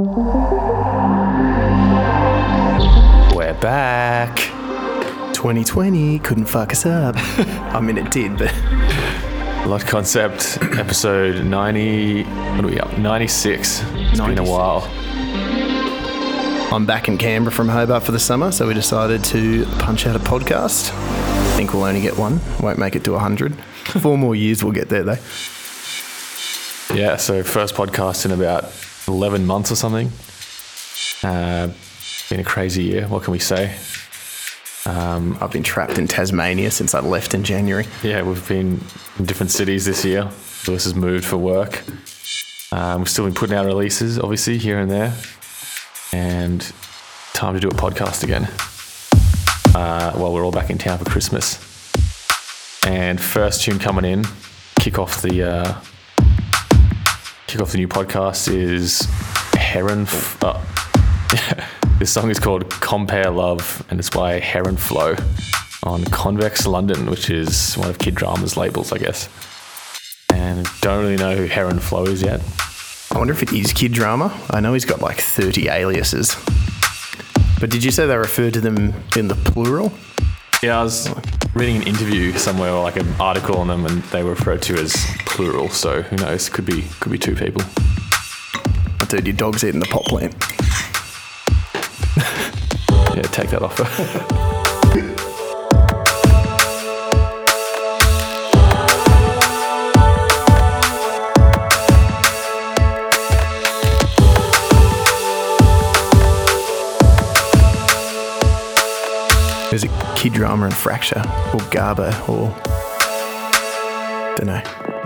We're back. 2020 couldn't fuck us up. I mean, it did, but Locked Concept, episode 90. What are we up? 96. It's been a while. I'm back in Canberra from Hobart for the summer, so we decided to punch out a podcast. I think we'll only get one. Won't make it to 100. Four more years, we'll get there though. Yeah, so first podcast in about 11 months or something. Uh, been a crazy year. What can we say? Um, I've been trapped in Tasmania since I left in January. yeah, we've been in different cities this year. Lewis has moved for work. Um, we've still been putting out releases, obviously, here and there. And time to do a podcast again. Uh, well, we're all back in town for Christmas. And first tune coming in, kick off the uh, kick off the new podcast is Heron. F- uh, this song is called Compare Love, and it's by Heron Flow on CNVX London, which is one of Kid Drama's labels, I guess. And don't really know who Heron Flow is yet. I wonder if it is Kid Drama. I know he's got like 30 aliases. But did you say they refer to them in the plural? Yeah, I was reading an interview somewhere, or like an article on them, and they were referred to as plural. So who knows? Could be could be two people. Dude, your dog's eating the pot plant. Yeah, take that off. Is it Kid Drama and Fracture or Garba or don't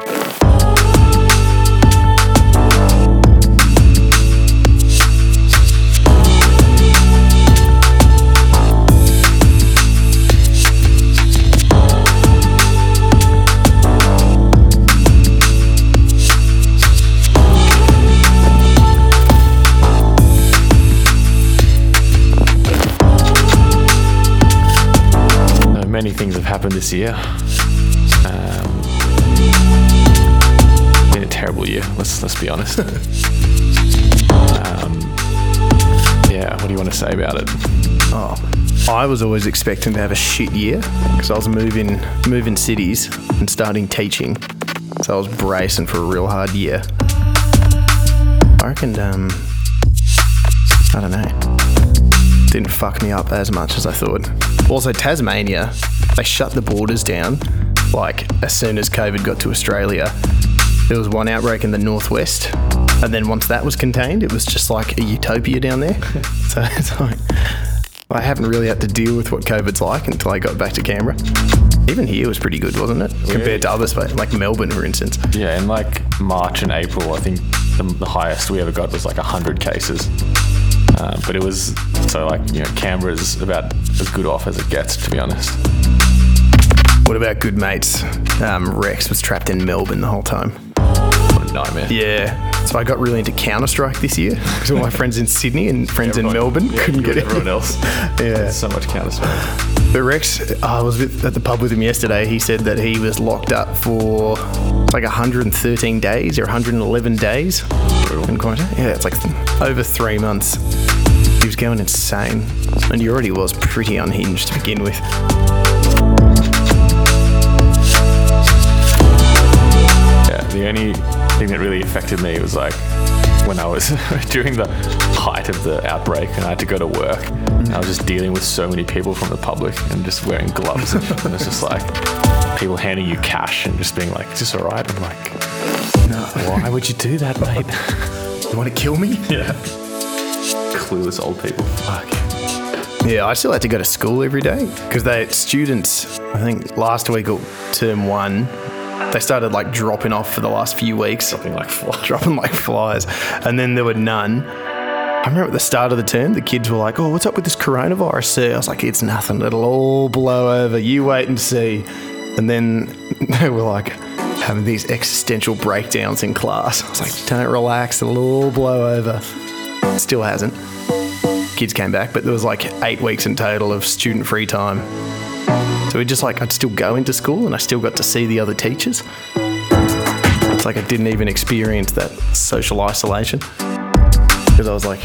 many things have happened this year. Um, been a terrible year. Let's let's be honest. um, yeah, what do you want to say about it? Oh, I was always expecting to have a shit year because I was moving moving cities and starting teaching, so I was bracing for a real hard year. I reckon, um, I don't know, didn't fuck me up as much as I thought. Also, Tasmania, they shut the borders down like as soon as COVID got to Australia. There was one outbreak in the northwest, and then once that was contained, it was just like a utopia down there. so it's like I haven't really had to deal with what COVID's like until I got back to Canberra. Even here was pretty good, wasn't it? Compared to other like Melbourne, for instance. Yeah, in like March and April, I think the, the highest we ever got was like 100 cases. Uh, but it was, so like, you know, Canberra's about as good off as it gets, to be honest. What about good mates? Um, Rex was trapped in Melbourne the whole time. What a nightmare. Yeah. So I got really into Counter Strike this year because all my friends in Sydney and friends in Melbourne yeah, couldn't get everyone else. Yeah. So much Counter Strike. But Rex, uh, I was with, at the pub with him yesterday. He said that he was locked up for like 113 days or 111 days in quarantine. Yeah, it's like over three months. He was going insane, and he already was pretty unhinged to begin with. Yeah, the only thing that really affected me was like when I was during the height of the outbreak and I had to go to work. And I was just dealing with so many people from the public and just wearing gloves. and it's just like people handing you cash and just being like, "Is this all right?" I'm like, No, "Why would you do that, mate?" you want to kill me? yeah, clueless old people. Fuck. Yeah, I still had to go to school every day because they students. I think last week or term one, they started like dropping off for the last few weeks. Something like fly. dropping like flies. And then there were none. I remember at the start of the term, the kids were like, Oh, what's up with this coronavirus, sir? I was like, It's nothing. It'll all blow over. You wait and see. And then they were like having these existential breakdowns in class. I was like, Don't relax. It'll all blow over. Still hasn't. Kids came back, but there was like eight weeks in total of student free time. So we just like, I'd still go into school and I still got to see the other teachers. It's like I didn't even experience that social isolation. because I was like,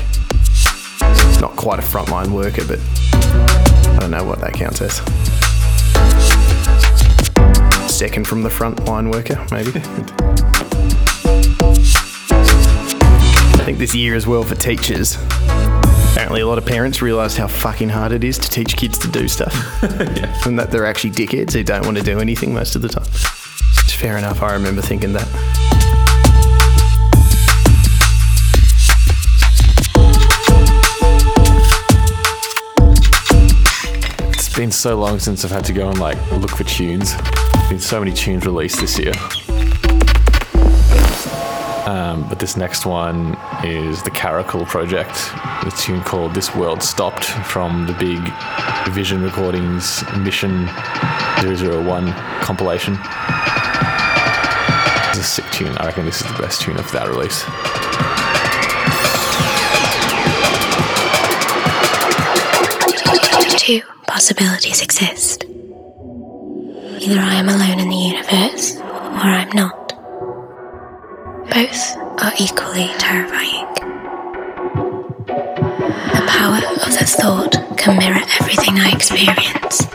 not quite a frontline worker, but I don't know what that counts as. Second from the frontline worker, maybe. I think this year as well for teachers. Apparently, a lot of parents realised how fucking hard it is to teach kids to do stuff, and that they're actually dickheads who don't want to do anything most of the time. It's fair enough. I remember thinking that. It's been so long since I've had to go and like look for tunes. There's been so many tunes released this year. Um, but this next one is the Caracal project, a tune called This World Stopped from the big Vision Recordings Mission 001 compilation. It's a sick tune. I reckon this is the best tune of that release. Two possibilities exist. Either I am alone in the universe, or I'm not. Both are equally terrifying. The power of the thought can mirror everything I experience.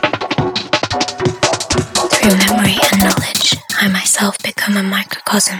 Through memory and knowledge, I myself become a microcosm.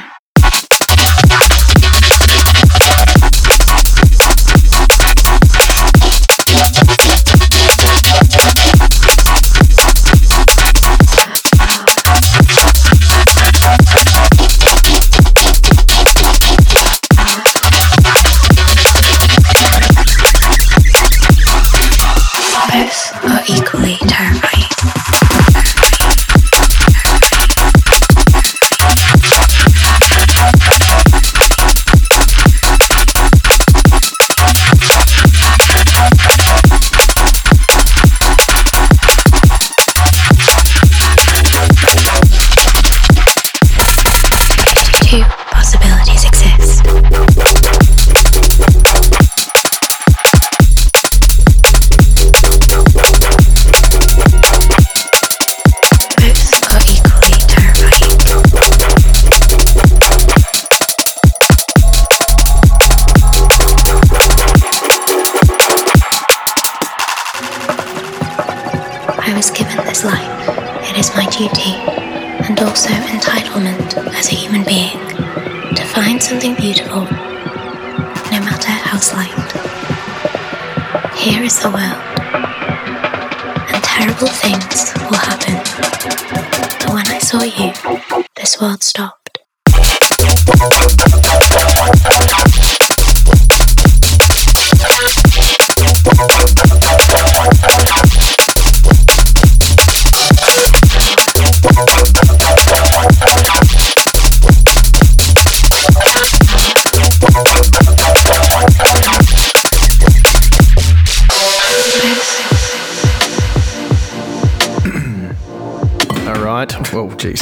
Jeez.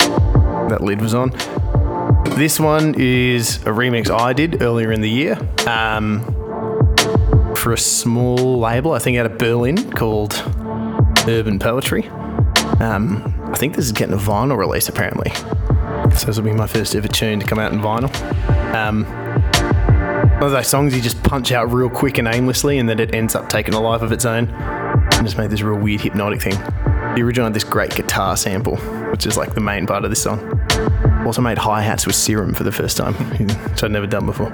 that lid was on. This one is a remix I did earlier in the year um, for a small label, I think out of Berlin called Urban Poetry. Um, I think this is getting a vinyl release apparently. So this will be my first ever tune to come out in vinyl. Um, one of those songs you just punch out real quick and aimlessly, and then it ends up taking a life of its own and just made this real weird hypnotic thing. The original had this great guitar sample, which is like the main part of this song. Also made hi hats with serum for the first time, which I'd never done before.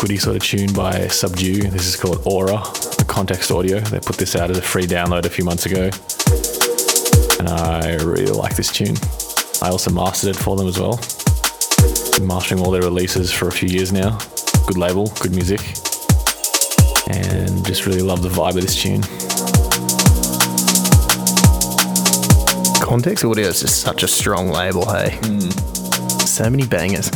Liquidy sort of tune by Subdue. This is called Aura, the context audio. They put this out as a free download a few months ago. And I really like this tune. I also mastered it for them as well. Been mastering all their releases for a few years now. Good label, good music. And just really love the vibe of this tune. Context Audio is just such a strong label, hey? Hmm. So many bangers.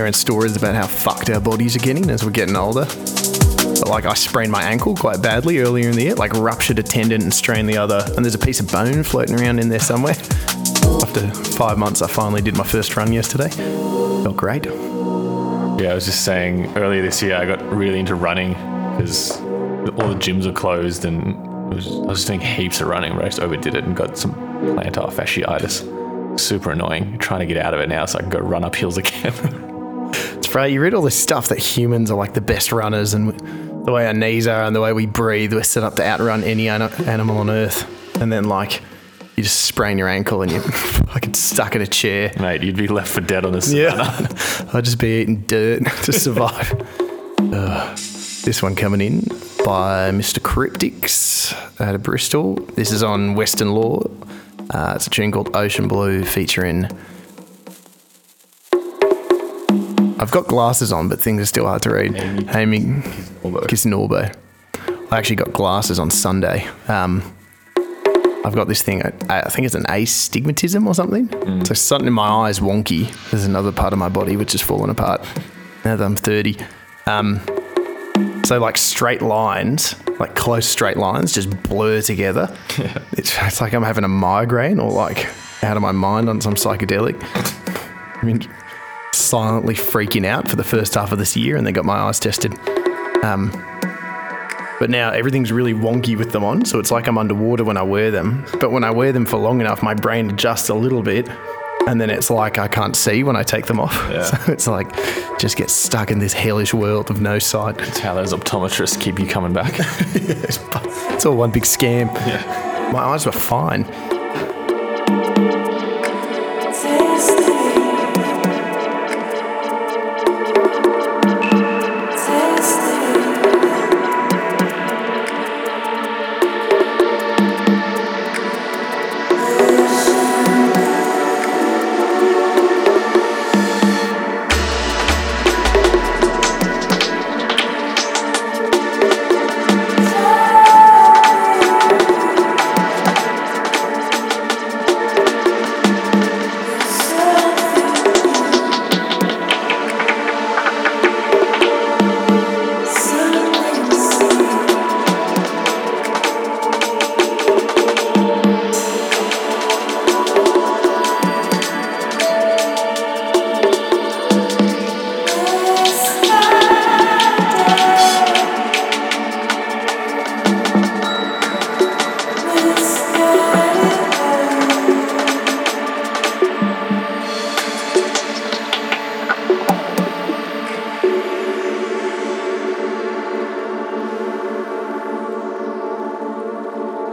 Sharing stories about how fucked our bodies are getting as we're getting older. But like I sprained my ankle quite badly earlier in the year, like ruptured a tendon and strained the other, and there's a piece of bone floating around in there somewhere. After five months, I finally did my first run yesterday. Felt great. Yeah, I was just saying earlier this year I got really into running because all the gyms are closed and was, I was just doing heaps of running, but I just overdid it and got some plantar fasciitis. Super annoying. Trying to get out of it now so I can go run up hills again. Right. You read all this stuff that humans are like the best runners, and the way our knees are, and the way we breathe, we're set up to outrun any an- animal on earth. And then like you just sprain your ankle and you're fucking stuck in a chair. Mate, you'd be left for dead on this. Yeah, I'd just be eating dirt to survive. Ugh. This one coming in by Mr. Crypticz out of Bristol. This is on Western Lore. Uh, it's a tune called Ocean Blue featuring. I've got glasses on, but things are still hard to read. Amy Kisnorbo. I actually got glasses on Sunday. Um, I've got this thing, I, I think it's an astigmatism or something. So something in my eye is wonky. There's another part of my body which is falling apart now that I'm 30. Um, so like straight lines, like close straight lines, just blur together. It's, it's like I'm having a migraine or like out of my mind on some psychedelic. I mean, silently freaking out for the first half of this year, and then got my eyes tested. Um, but now everything's really wonky with them on, so it's like I'm underwater when I wear them. But when I wear them for long enough, my brain adjusts a little bit, and then it's like I can't see when I take them off. So it's like just get stuck in this hellish world of no sight. That's how those optometrists keep you coming back. It's all one big scam. My eyes were fine.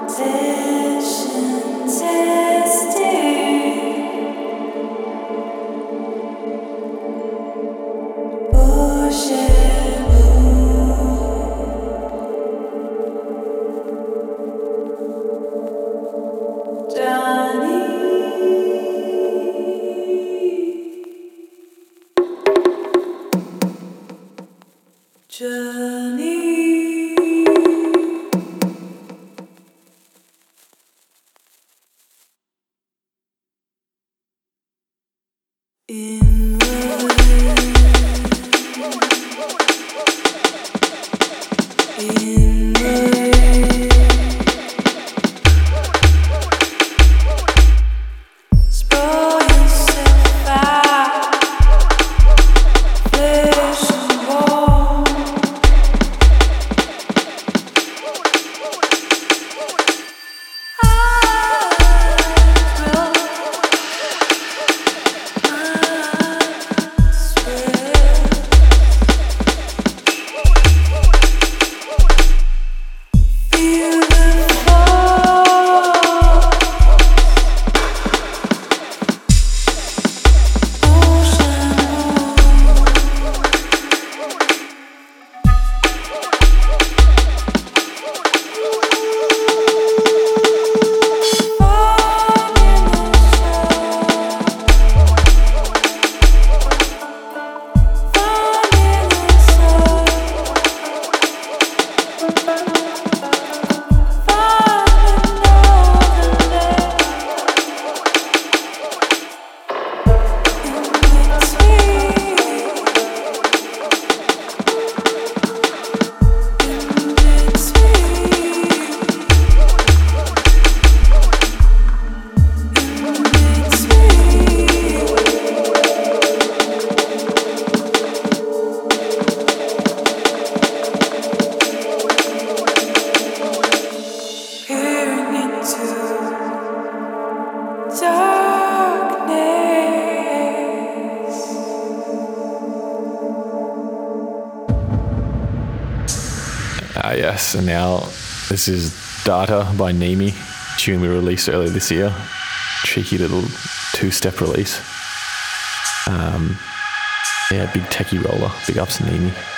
Temptation. Ah, yes. And now this is Data by Nemy, tune we released earlier this year. Cheeky little two step release. Um, yeah, big techie roller. Big ups to Nemy.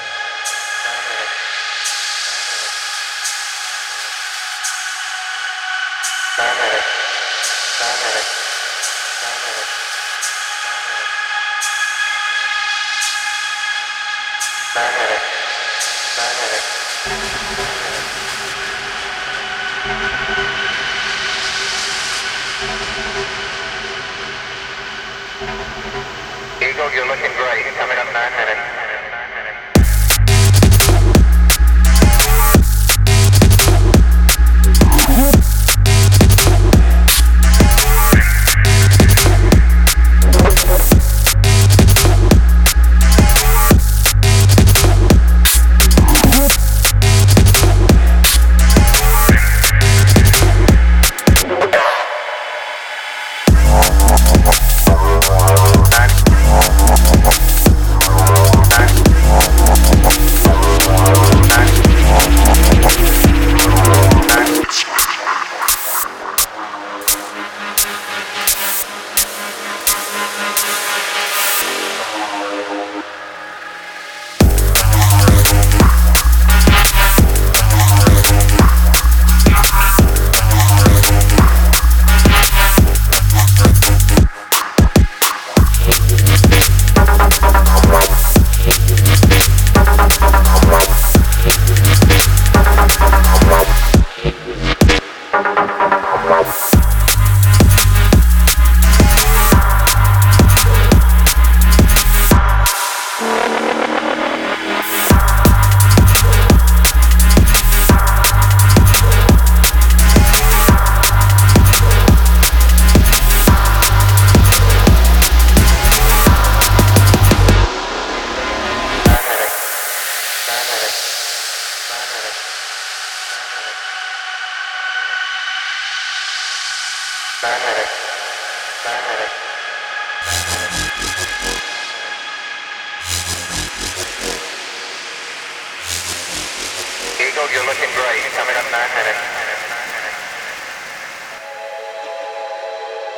You're looking great. Coming up nine minutes.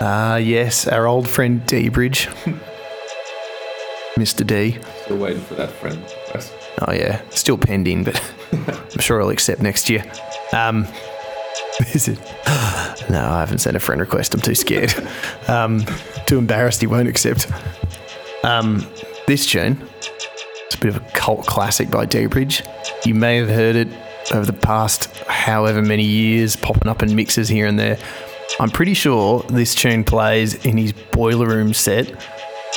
Ah, yes, our old friend dBridge. Mr. D. Still waiting for that friend request. Oh, yeah, still pending, but I'm sure he'll accept next year. Um, is it? No, I haven't sent a friend request. I'm too scared. Um, too embarrassed he won't accept. Um, this tune, it's a bit of a cult classic by dBridge. You may have heard it over the past however many years, popping up in mixes here and there. I'm pretty sure this tune plays in his Boiler Room set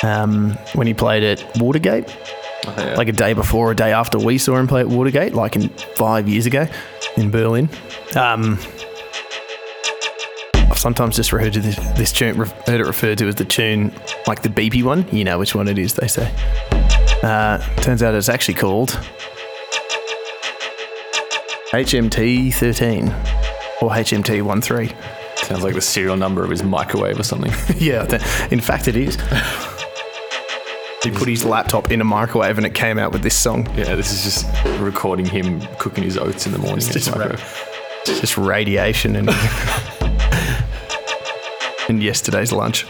um, when he played at Watergate, yeah. like a day before, or a day after we saw him play at Watergate, like in five years ago in Berlin. Um, I've sometimes just referred to this, this tune, heard it referred to as the tune, like the beepy one. You know which one it is, they say. Uh, turns out it's actually called HMT 13 or HMT 13. Sounds like the serial number of his microwave or something. Yeah, in fact, it is. He put his laptop in a microwave and it came out with this song. yeah, this is just recording him cooking his oats in the morning. in his just ra- It's just radiation and and yesterday's lunch.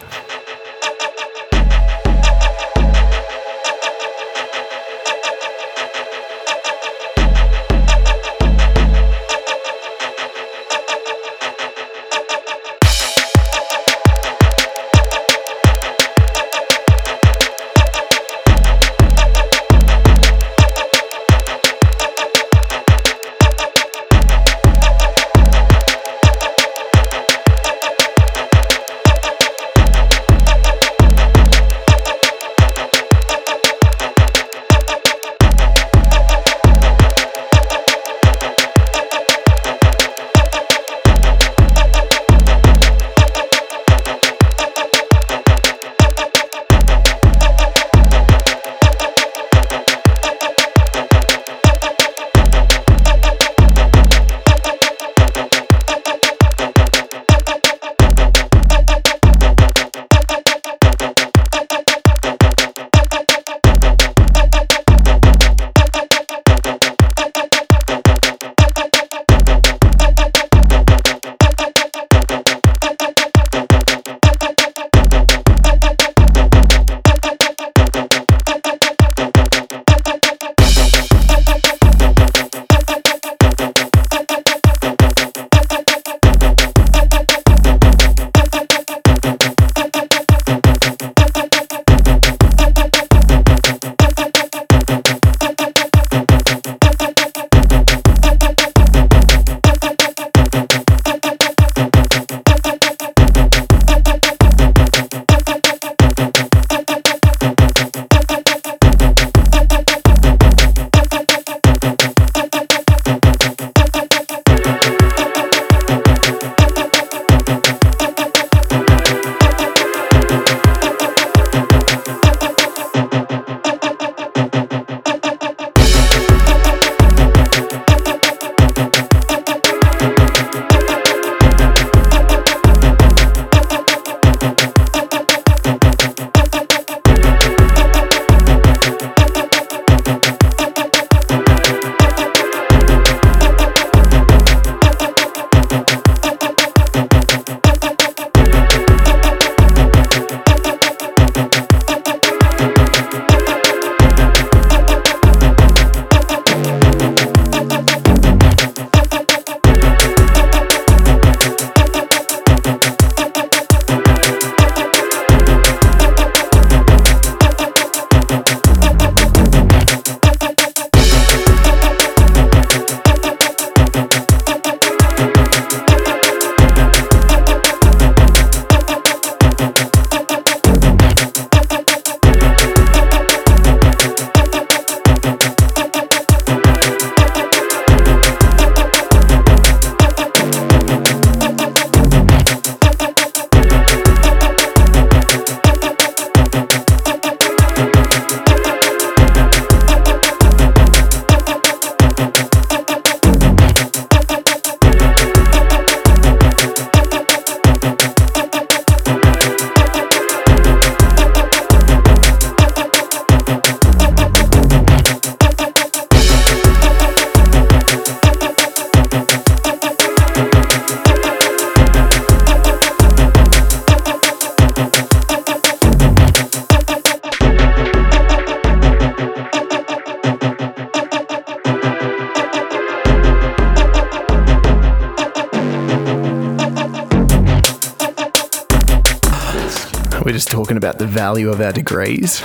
Value of our degrees.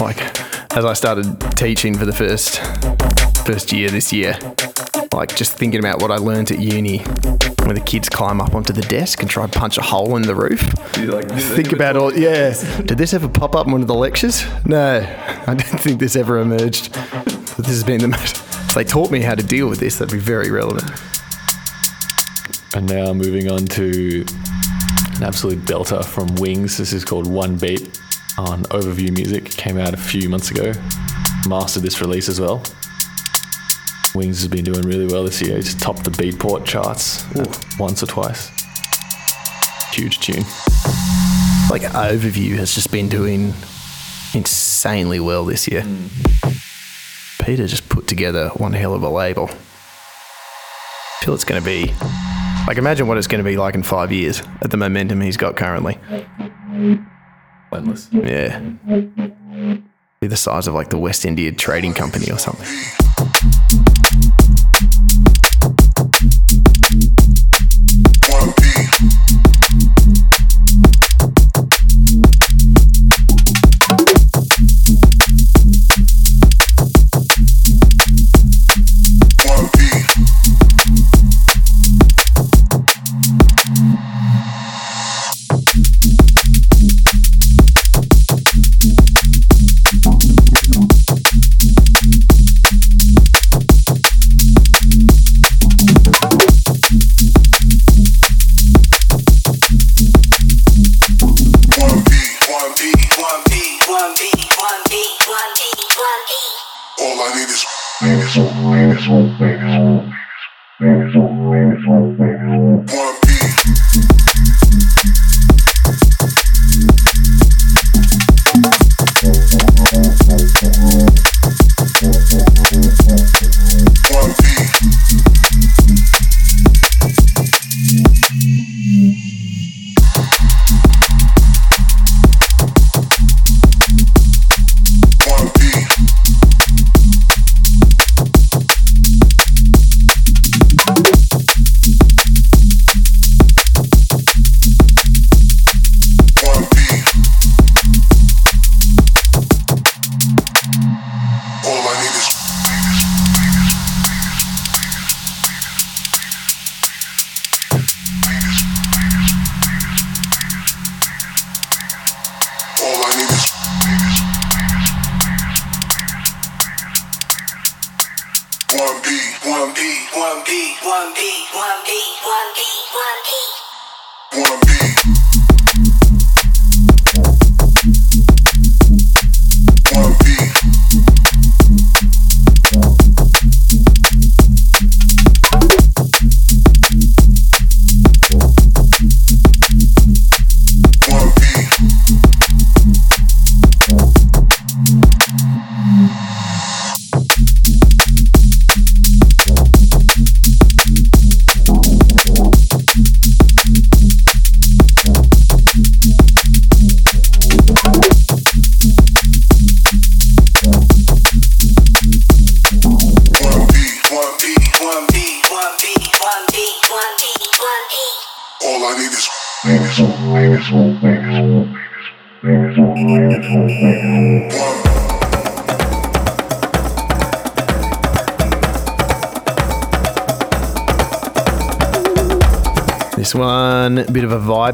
like, as I started teaching for the first first year this year, like just thinking about what I learned at uni, where the kids climb up onto the desk and try and punch a hole in the roof. think about all. Yeah, did this ever pop up in one of the lectures? No, I didn't think this ever emerged. But this has been the most. If they taught me how to deal with this, that'd be very relevant. And now moving on to an absolute belter from Wingz. This is called One Beat on Overview Music. Came out a few months ago. Mastered this release as well. Wingz has been doing really well this year. It's topped the Beatport charts once or twice. Huge tune. Like overview has just been doing insanely well this year. Mm. Peter just put together one hell of a label. I feel it's going to be like imagine what it's going to be like in five years at the momentum he's got currently. Yeah, be the size of like the West India Trading Company or something. All I need is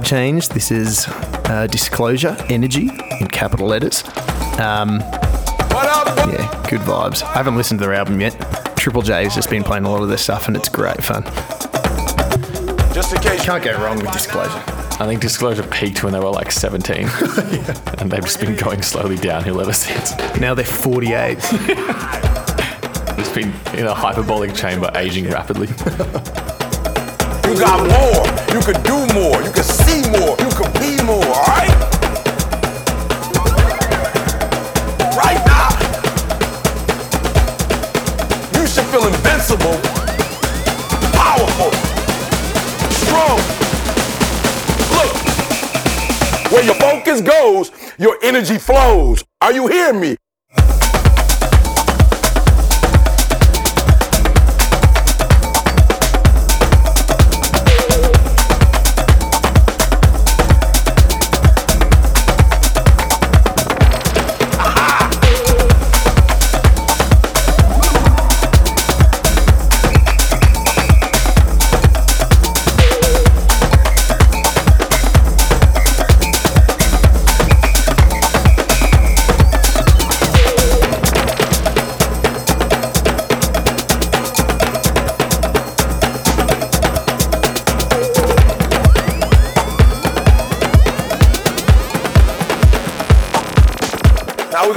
change. This is uh, Disclosure Energy in capital letters. Um, yeah, good vibes. I haven't listened to their album yet. Triple J's just been playing a lot of this stuff and it's great fun. Just in case. Can't go wrong with Disclosure. I think Disclosure peaked when they were like 17. And they've just been going slowly downhill ever since. Now they're 48. It's been in a hyperbolic chamber, aging rapidly. You got more. You can do more. You can see more. You can be more, alright? Right now. You should feel invincible, powerful, strong. Look, where your focus goes, your energy flows. Are you hearing me?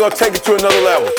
Gonna take it to another level.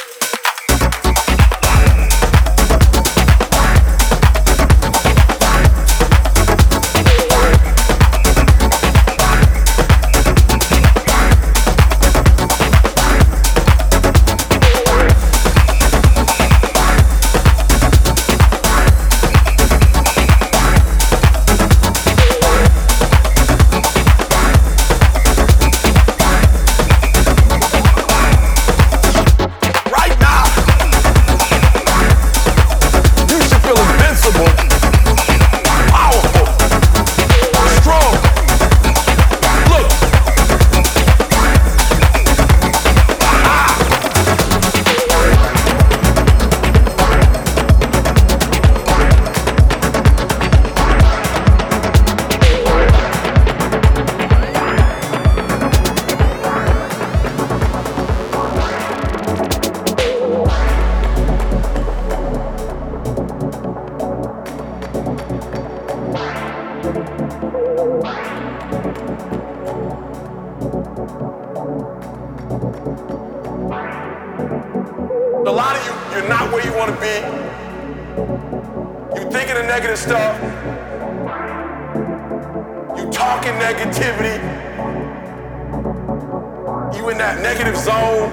A lot of you, you're not where you want to be. You thinking of negative stuff. You talking negativity. You in that negative zone.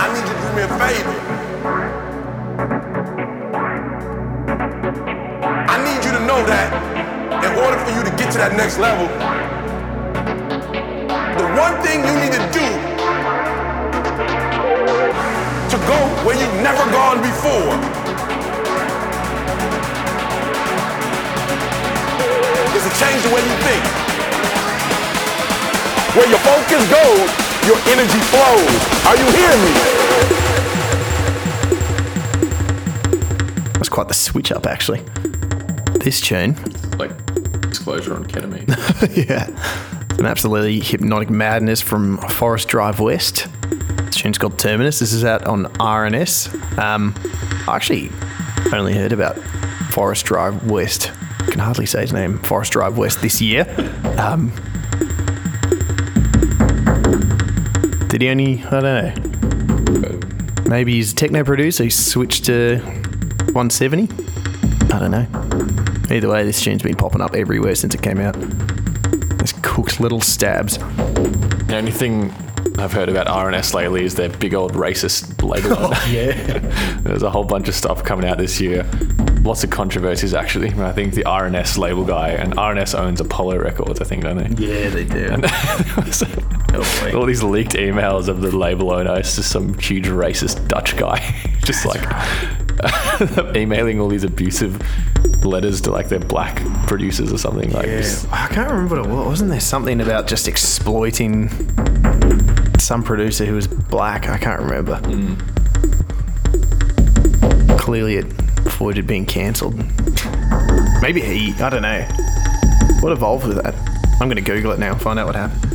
I need you to do me a favor. Know that in order for you to get to that next level, the one thing you need to do to go where you've never gone before. Is to change the way you think. Where your focus goes, your energy flows. Are you hearing me? That's quite the switch up, actually. This tune, Like disclosure on ketamine. yeah, an absolutely hypnotic madness from Forest Drive West. This tune's called Terminus. This is out on R&S. Um, I actually only heard about Forest Drive West. I can hardly say his name, Forest Drive West, this year. Um, did he only? I don't know. Maybe he's a techno producer. He switched to 170. I don't know. Either way, this tune's been popping up everywhere since it came out. This cooks little stabs. The only thing I've heard about R&S lately is their big old racist label. Oh, yeah. There's a whole bunch of stuff coming out this year. Lots of controversies, actually. I think the R&S label guy, and R&S owns Apollo Records, I think, don't they? Yeah, they do. And was oh, boy. all these leaked emails of the label owner. It's just some huge racist Dutch guy, just like emailing all these abusive letters to like their black producers or something. Like, just- I can't remember what it was. Wasn't there something about just exploiting some producer who was black? I can't remember. Hmm. Clearly, it avoided being cancelled. Maybe he. I don't know. What evolved with that? I'm going to Google it now and find out what happened.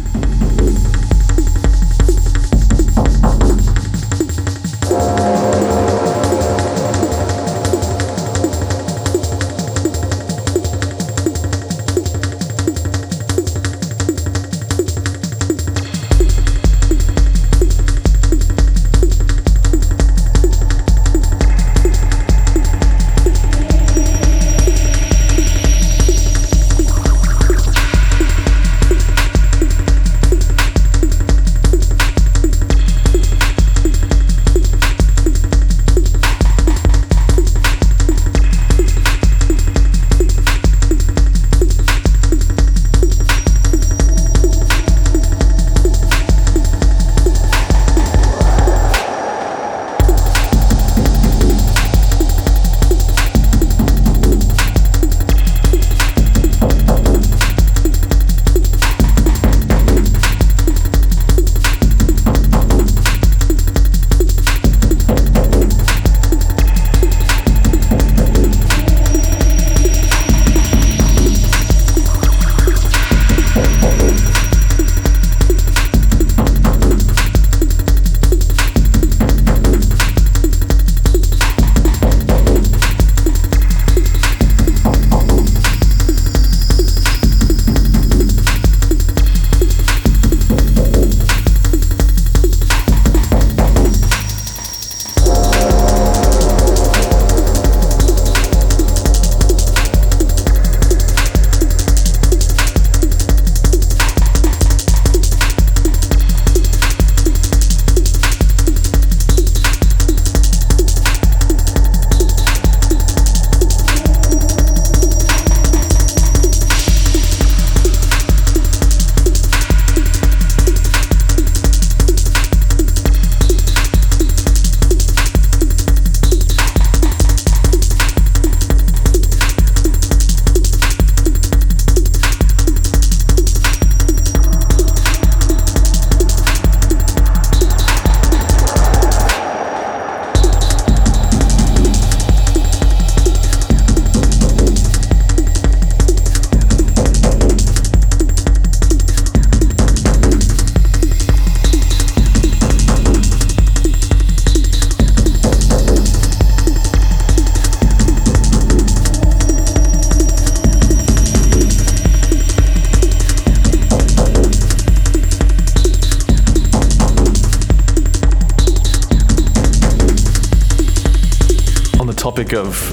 Topic of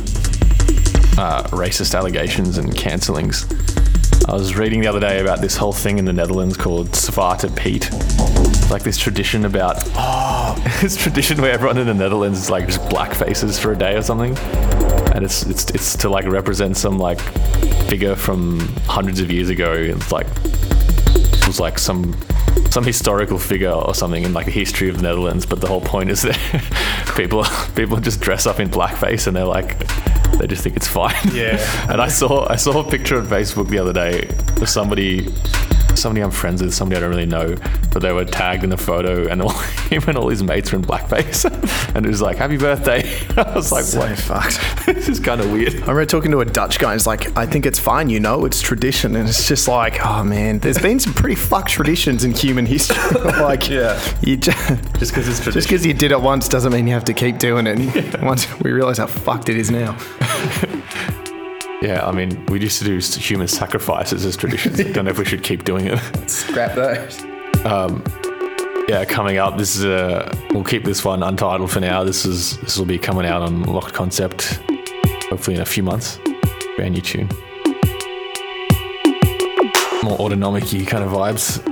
uh, racist allegations and cancellings, I was reading the other day about this whole thing in the Netherlands called Zwarte Piet. Like this tradition about this tradition where everyone in the Netherlands is like just black faces for a day or something, and it's it's it's to like represent some like figure from hundreds of years ago. It's like it was like some some historical figure or something in like the history of the Netherlands. But the whole point is that people people just dress up in blackface and they're like they just think it's fine. Yeah. and I saw I saw a picture on Facebook the other day of somebody somebody I'm friends with, somebody I don't really know, but they were tagged in the photo and all him and all his mates were in blackface. and it was like, Happy birthday. I was like, So what? fucked. this is kind of weird. I remember talking to a Dutch guy. And he's like, I think it's fine, you know, it's tradition, and it's just like, oh man, there's been some pretty fucked traditions in human history. like, Yeah. you just Just because it's tradition. just because you did it once doesn't mean you have to keep doing it. Once we realize how fucked it is now. Yeah, I mean, we used to do human sacrifices as traditions. I don't know if we should keep doing it. Scrap those. Um, yeah, coming up. This is a. We'll keep this one untitled for now. This is this will be coming out on Locked Concept, hopefully in a few months. Brand new tune. More autonomic-y kind of vibes.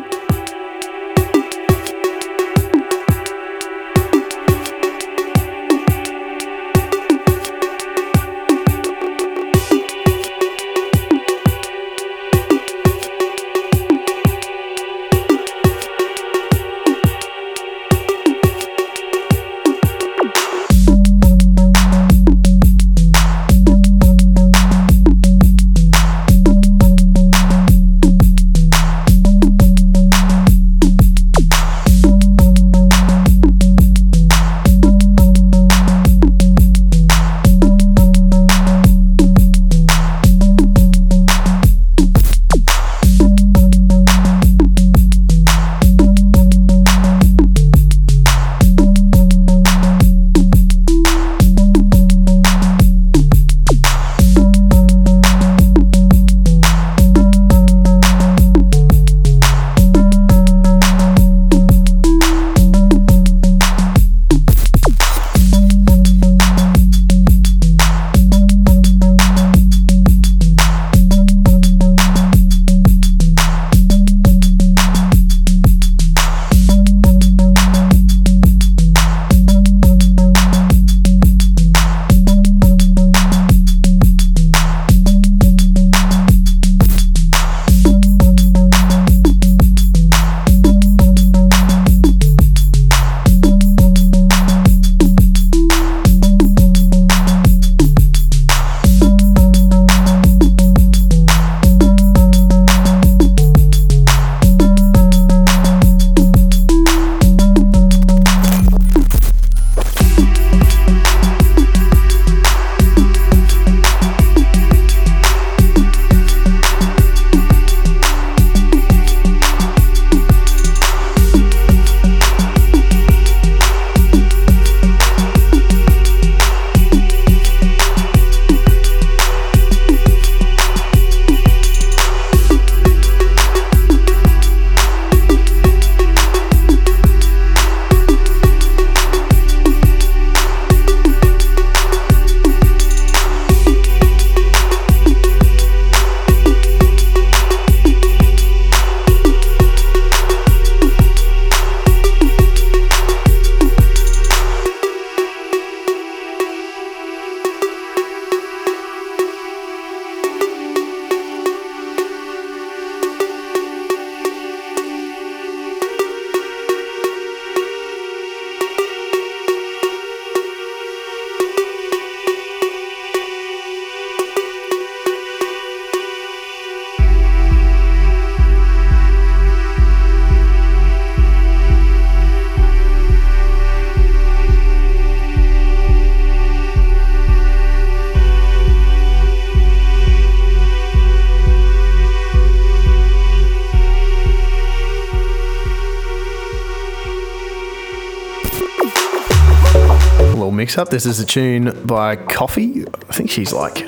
Up. This is a tune by Koffee. I think she's like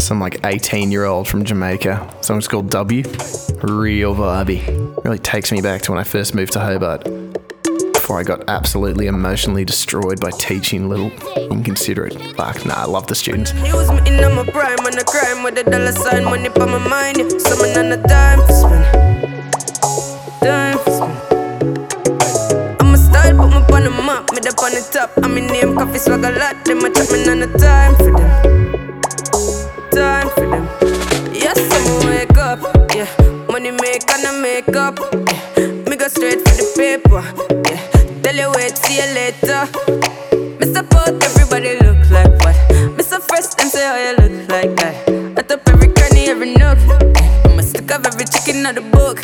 some like 18 year old from Jamaica. Song's called W. Real vibey. Really takes me back to when I first moved to Hobart before I got absolutely emotionally destroyed by teaching little inconsiderate. Fuck, nah, I love the students. News me in my prime on the crime with a dollar sign money on my mind. Summon on the time for spend. On the map, me up on the top. I'm in name, Koffee swag a lot. Them a chat me on the time for them. Time for them. Yes, I'm wake up. Yeah, money make and I make up. Yeah, me go straight for the paper. Yeah, tell you wait, see you later. Me support everybody look like what? Me so fresh and say how you look like that. I top every cranny, every nook. I'ma stick up every chicken out the book.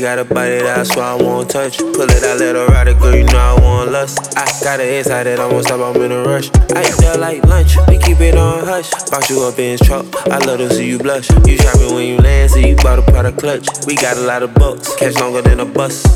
Got a body that's why I won't touch. Pull it out, let her ride it, girl, you know I want lust. I got an inside that I won't stop, I'm in a rush. I eat that like lunch, we keep it on hush. Box you up in his truck, I love to see you blush. You shopping when you land, so you bought a product clutch. We got a lot of bucks, catch longer than a bus.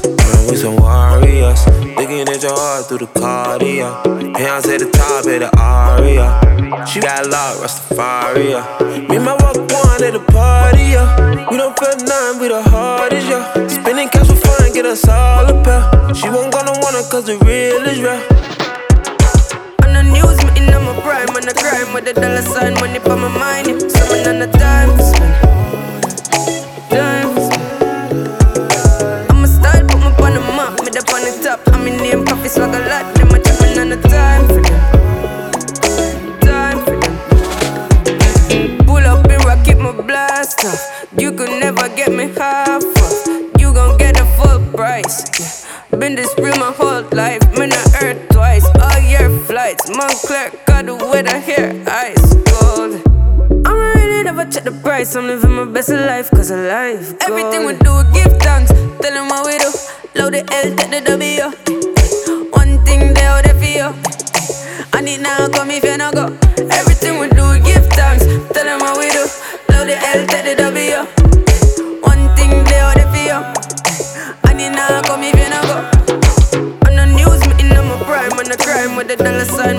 We some warriors, looking at your heart through the cardio. Hands at the top of the aria. She got a lot, Rastafaria. Me and my one at the party, yeah. We don't feel none, we the hardest, yeah. Spending cash for fun, get us all a pair. She won't gonna want it cause the real is real. On the news, me in my prime, on the crime with the dollar sign, money on my mind. Yeah. Someone on the time to spend. Time to spend. I'm a style, put me on the map, me up on the top. I'm in name, Koffee swag a lot. You could never get me half off. You gon' get the full price. Yeah. Been this real my whole life. Me not earth twice. All year flights. Montclair got the weather here. Ice cold. I'm really never check the price. I'm living my best life, cause I life. Gold. Everything we do, we give thanks. Tell them what we do. Load the L, take the W. One thing they out there for you. I need now come if you no go. Dollar sign,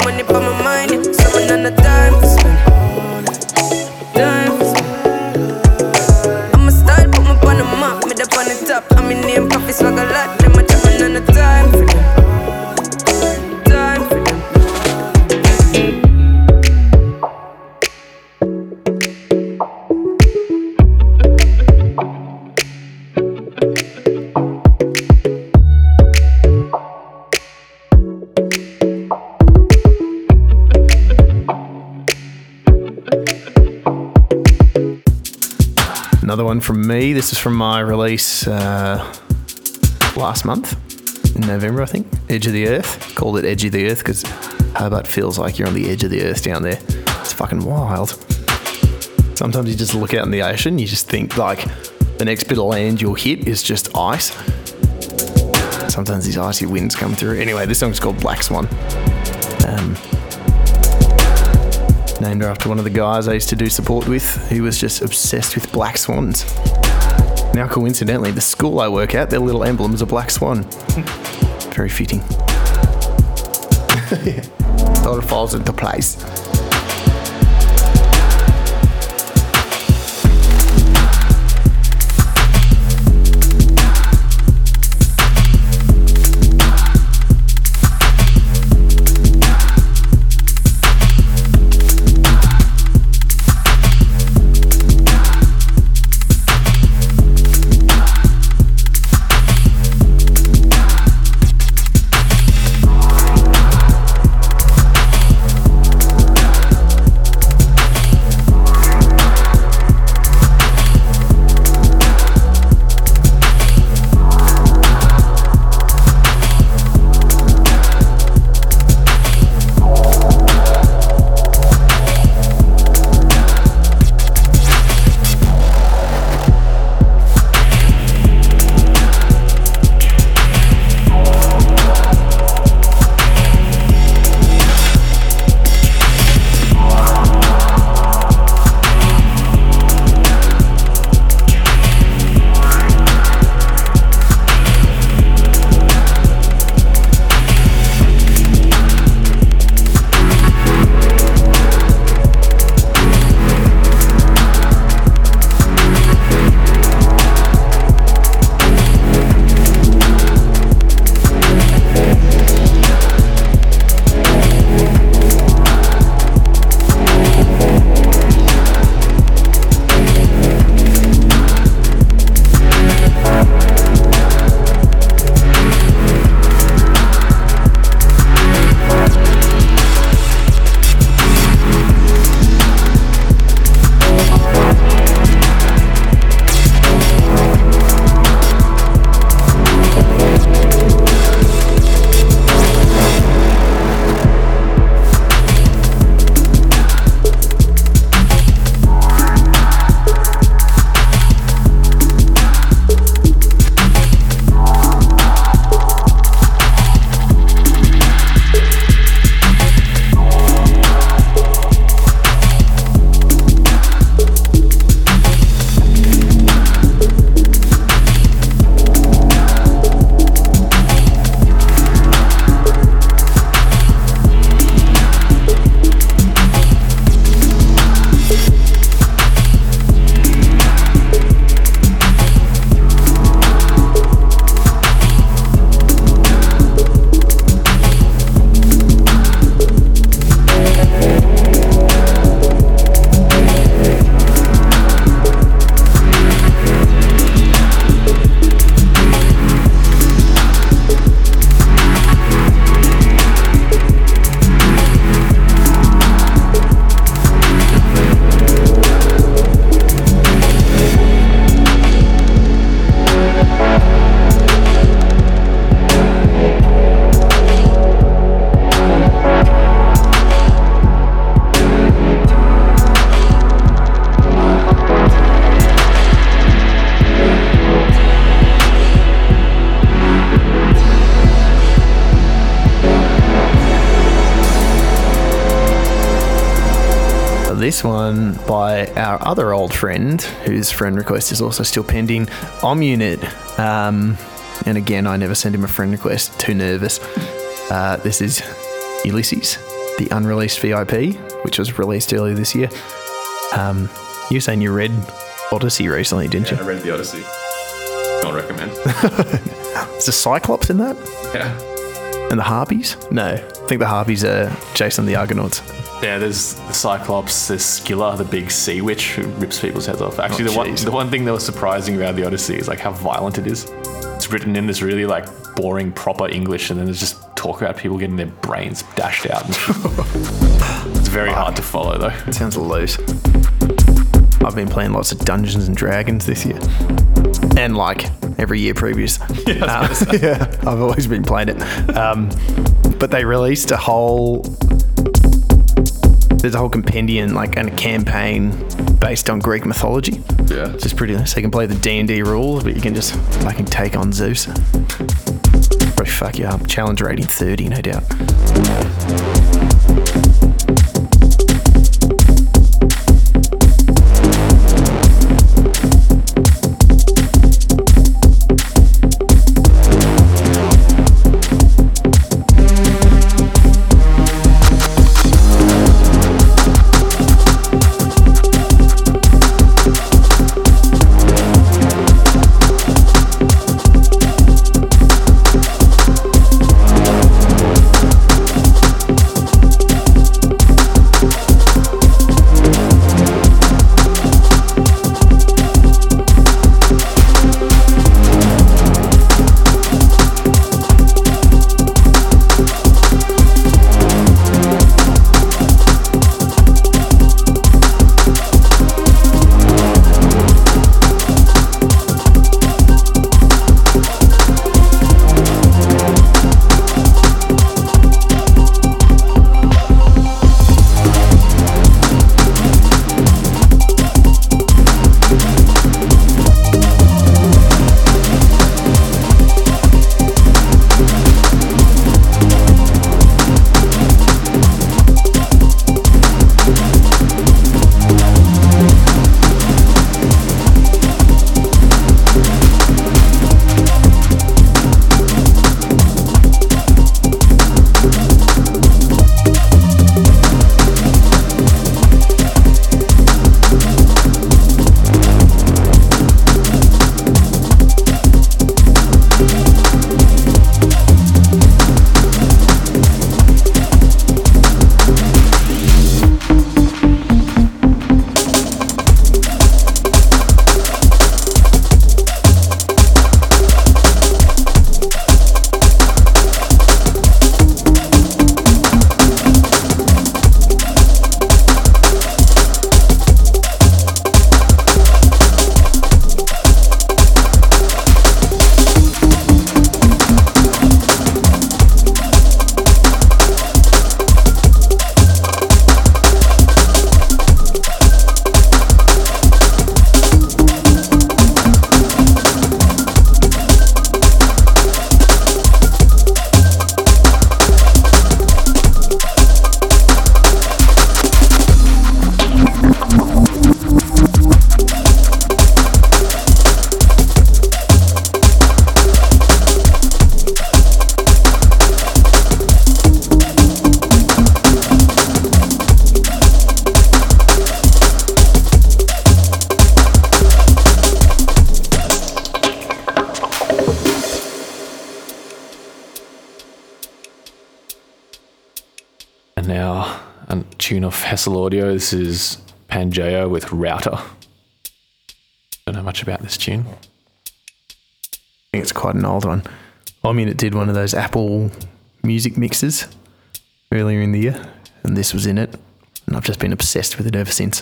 Another one from me. This is from my release uh, last month in November, I think. Edge of the Earth. Called it Edge of the Earth because Hobart feels like you're on the edge of the earth down there. It's fucking wild. Sometimes you just look out in the ocean, you just think like the next bit of land you'll hit is just ice. Sometimes these icy winds come through. Anyway, this song's called Black Swan. Um, named her after one of the guys I used to do support with who was just obsessed with black swans. Now, coincidentally, the school I work at, their little emblem is a black swan. Very fitting. It all falls into place. Our other old friend, whose friend request is also still pending, Om Unit. Um, and again, I never sent him a friend request, too nervous. Uh, this is Ulysses, the unreleased VIP, which was released earlier this year. Um, you were saying you read Odyssey recently, didn't you? I read the Odyssey. Don't recommend. Is the Cyclops in that? yeah. And the Harpies? No, I think the Harpies are Jason the Argonauts. Yeah, there's the Cyclops, there's Scylla, the big sea witch who rips people's heads off. Actually, Oh, the one the one thing that was surprising about the Odyssey is like how violent it is. It's written in this really like boring proper English, and then there's just talk about people getting their brains dashed out. It's very hard to follow though. It sounds loose. I've been playing lots of Dungeons and Dragons this year, and like every year previous. Uh, yeah, I've always been playing it. Um, but they released a whole. There's a whole compendium, like, and a campaign based on Greek mythology. Yeah. It's just pretty nice. So you can play the D and D rules, but you can just fucking take on Zeus. Probably fuck you up. Challenge rating 30, no doubt. Tune off Hessel Audio. This is Pangaea with Router. Don't know much about this tune. I think it's quite an old one. I mean, it did one of those Apple music mixes earlier in the year, and this was in it. And I've just been obsessed with it ever since.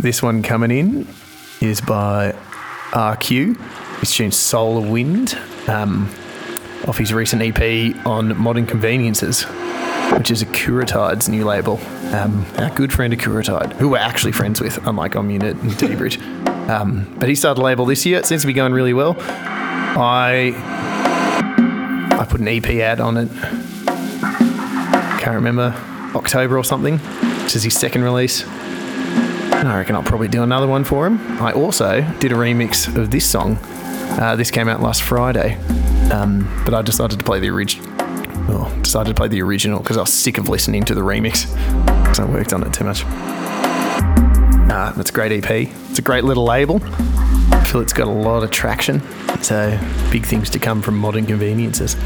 This one coming in is by RQ. His tune Solar Wind um, off his recent EP on Modern Conveniences, which is Akuratyde's new label. Um, our good friend Akuratyde, who we're actually friends with, unlike Om Unit and Dirty Bridge. Um, but he started a label this year. It seems to be going really well. I I put an EP ad on it. Can't remember October or something. This is his second release. And I reckon I'll probably do another one for him. I also did a remix of this song. Uh, this came out last Friday, um, but I decided to play the original. Oh, decided to play the original because I was sick of listening to the remix I worked on it too much. Uh, it's a great EP. It's a great little label. I feel it's got a lot of traction. So big things to come from modern conveniences.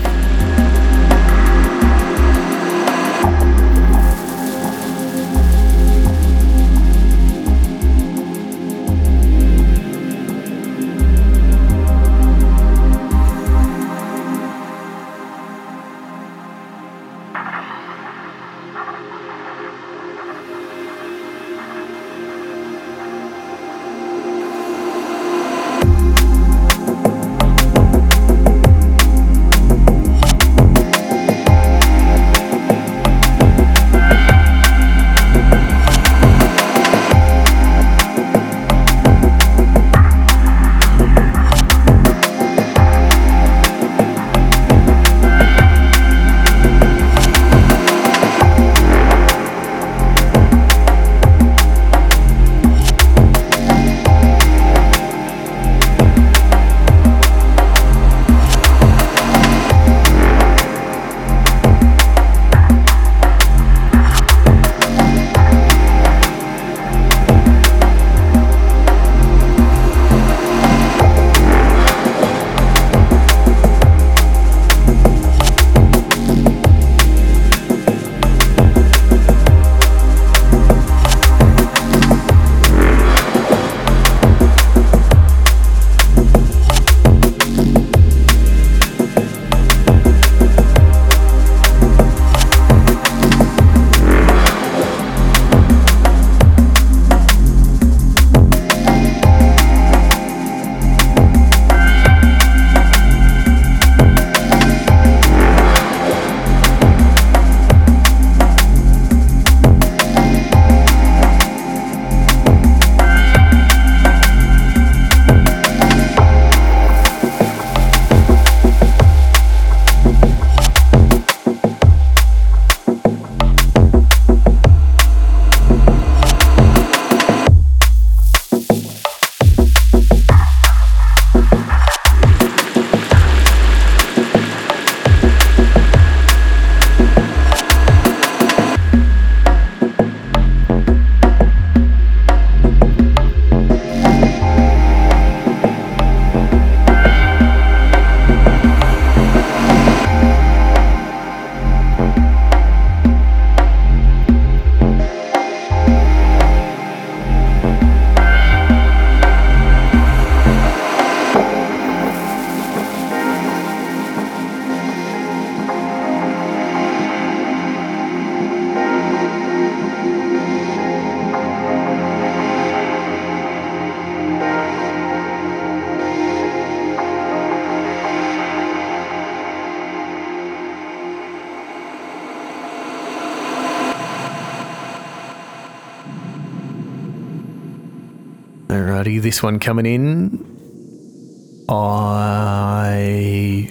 This one coming in. I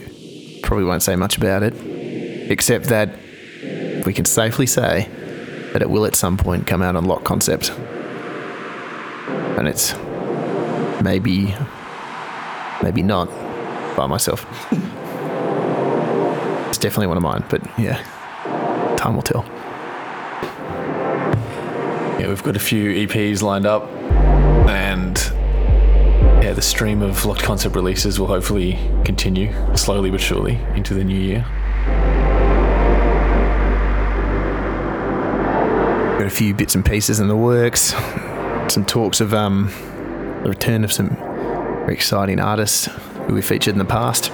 probably won't say much about it, except that we can safely say that it will at some point come out on Locked Concept. And it's maybe, maybe not by myself. it's definitely one of mine, but yeah, time will tell. Yeah, we've got a few EPs lined up, and yeah, the stream of locked concept releases will hopefully continue slowly but surely into the new year. Got a few bits and pieces in the works. Some talks of um, the return of some exciting artists who we featured in the past.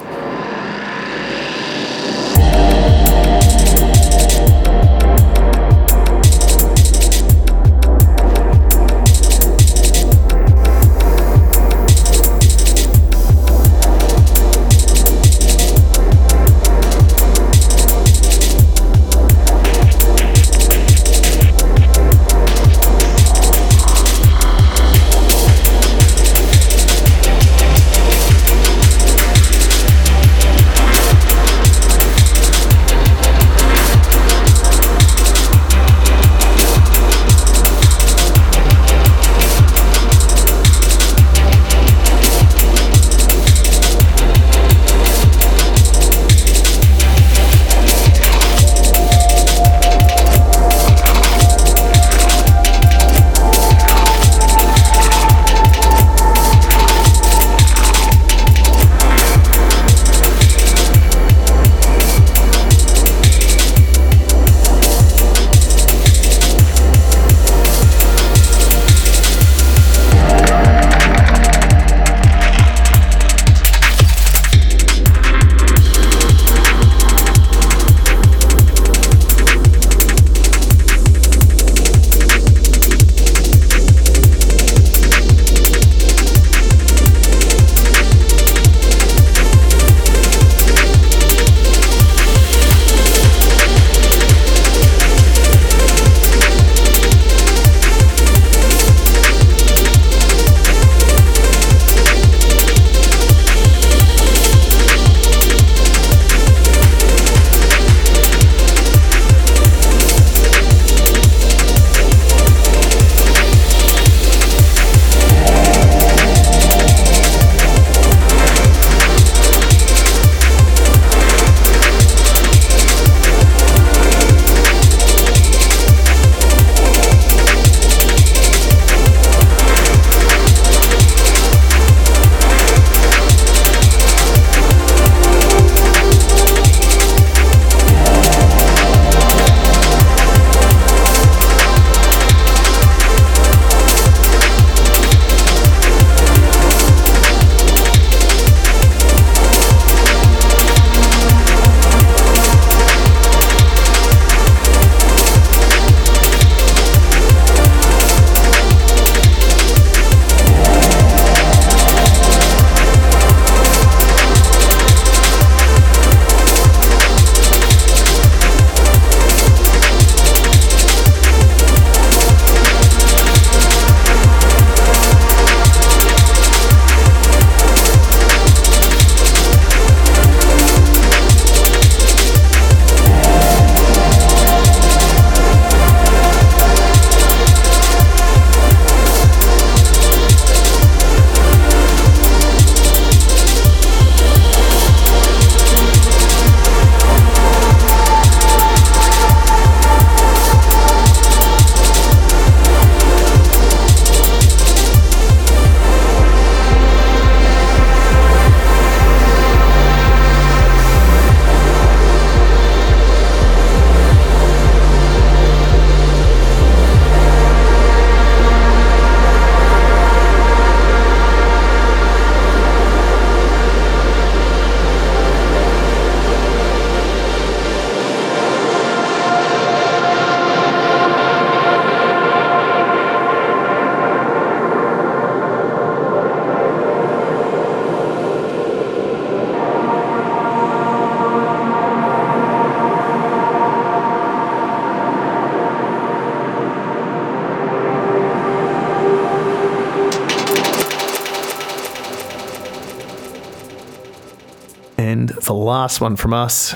Last one from us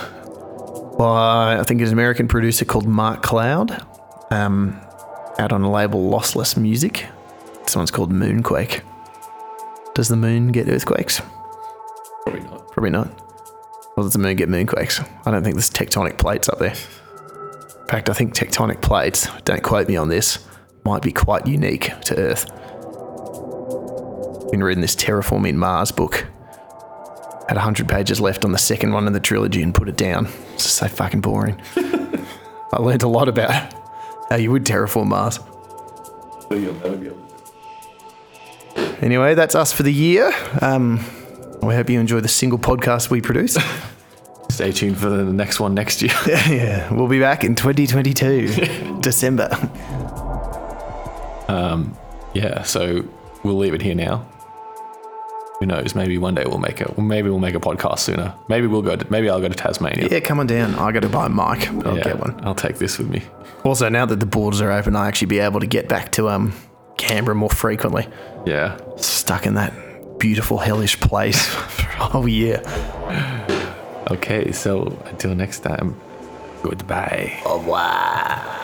by, I think, it's an American producer called Mark Kloud, um, out on the label Lossless Music. This one's called Moonquake. Does the moon get earthquakes? Probably not. Probably not. Or does the moon get moonquakes? I don't think there's tectonic plates up there. In fact, I think tectonic plates, don't quote me on this, might be quite unique to Earth. I've Been reading this Terraforming Mars book. Had 100 pages left on the second one of the trilogy and put it down. It's just so fucking boring. I learned a lot about how you would terraform Mars. So you'll never be able to. Anyway, that's us for the year. Um, we hope you enjoy the single podcast we produce. Stay tuned for the next one next year. yeah, we'll be back in 2022, December. yeah, so we'll leave it here now. Who knows? Maybe one day we'll make it. Maybe we'll make a podcast sooner. Maybe we'll go. To, maybe I'll go to Tasmania. Yeah, come on down. I got to buy a mic. I'll Yeah, get one. I'll take this with me. Also, now that the borders are open, I'll actually be able to get back to um, Canberra more frequently. Yeah. Stuck in that beautiful, hellish place for a whole year. Okay. So until next time, goodbye. Au wow.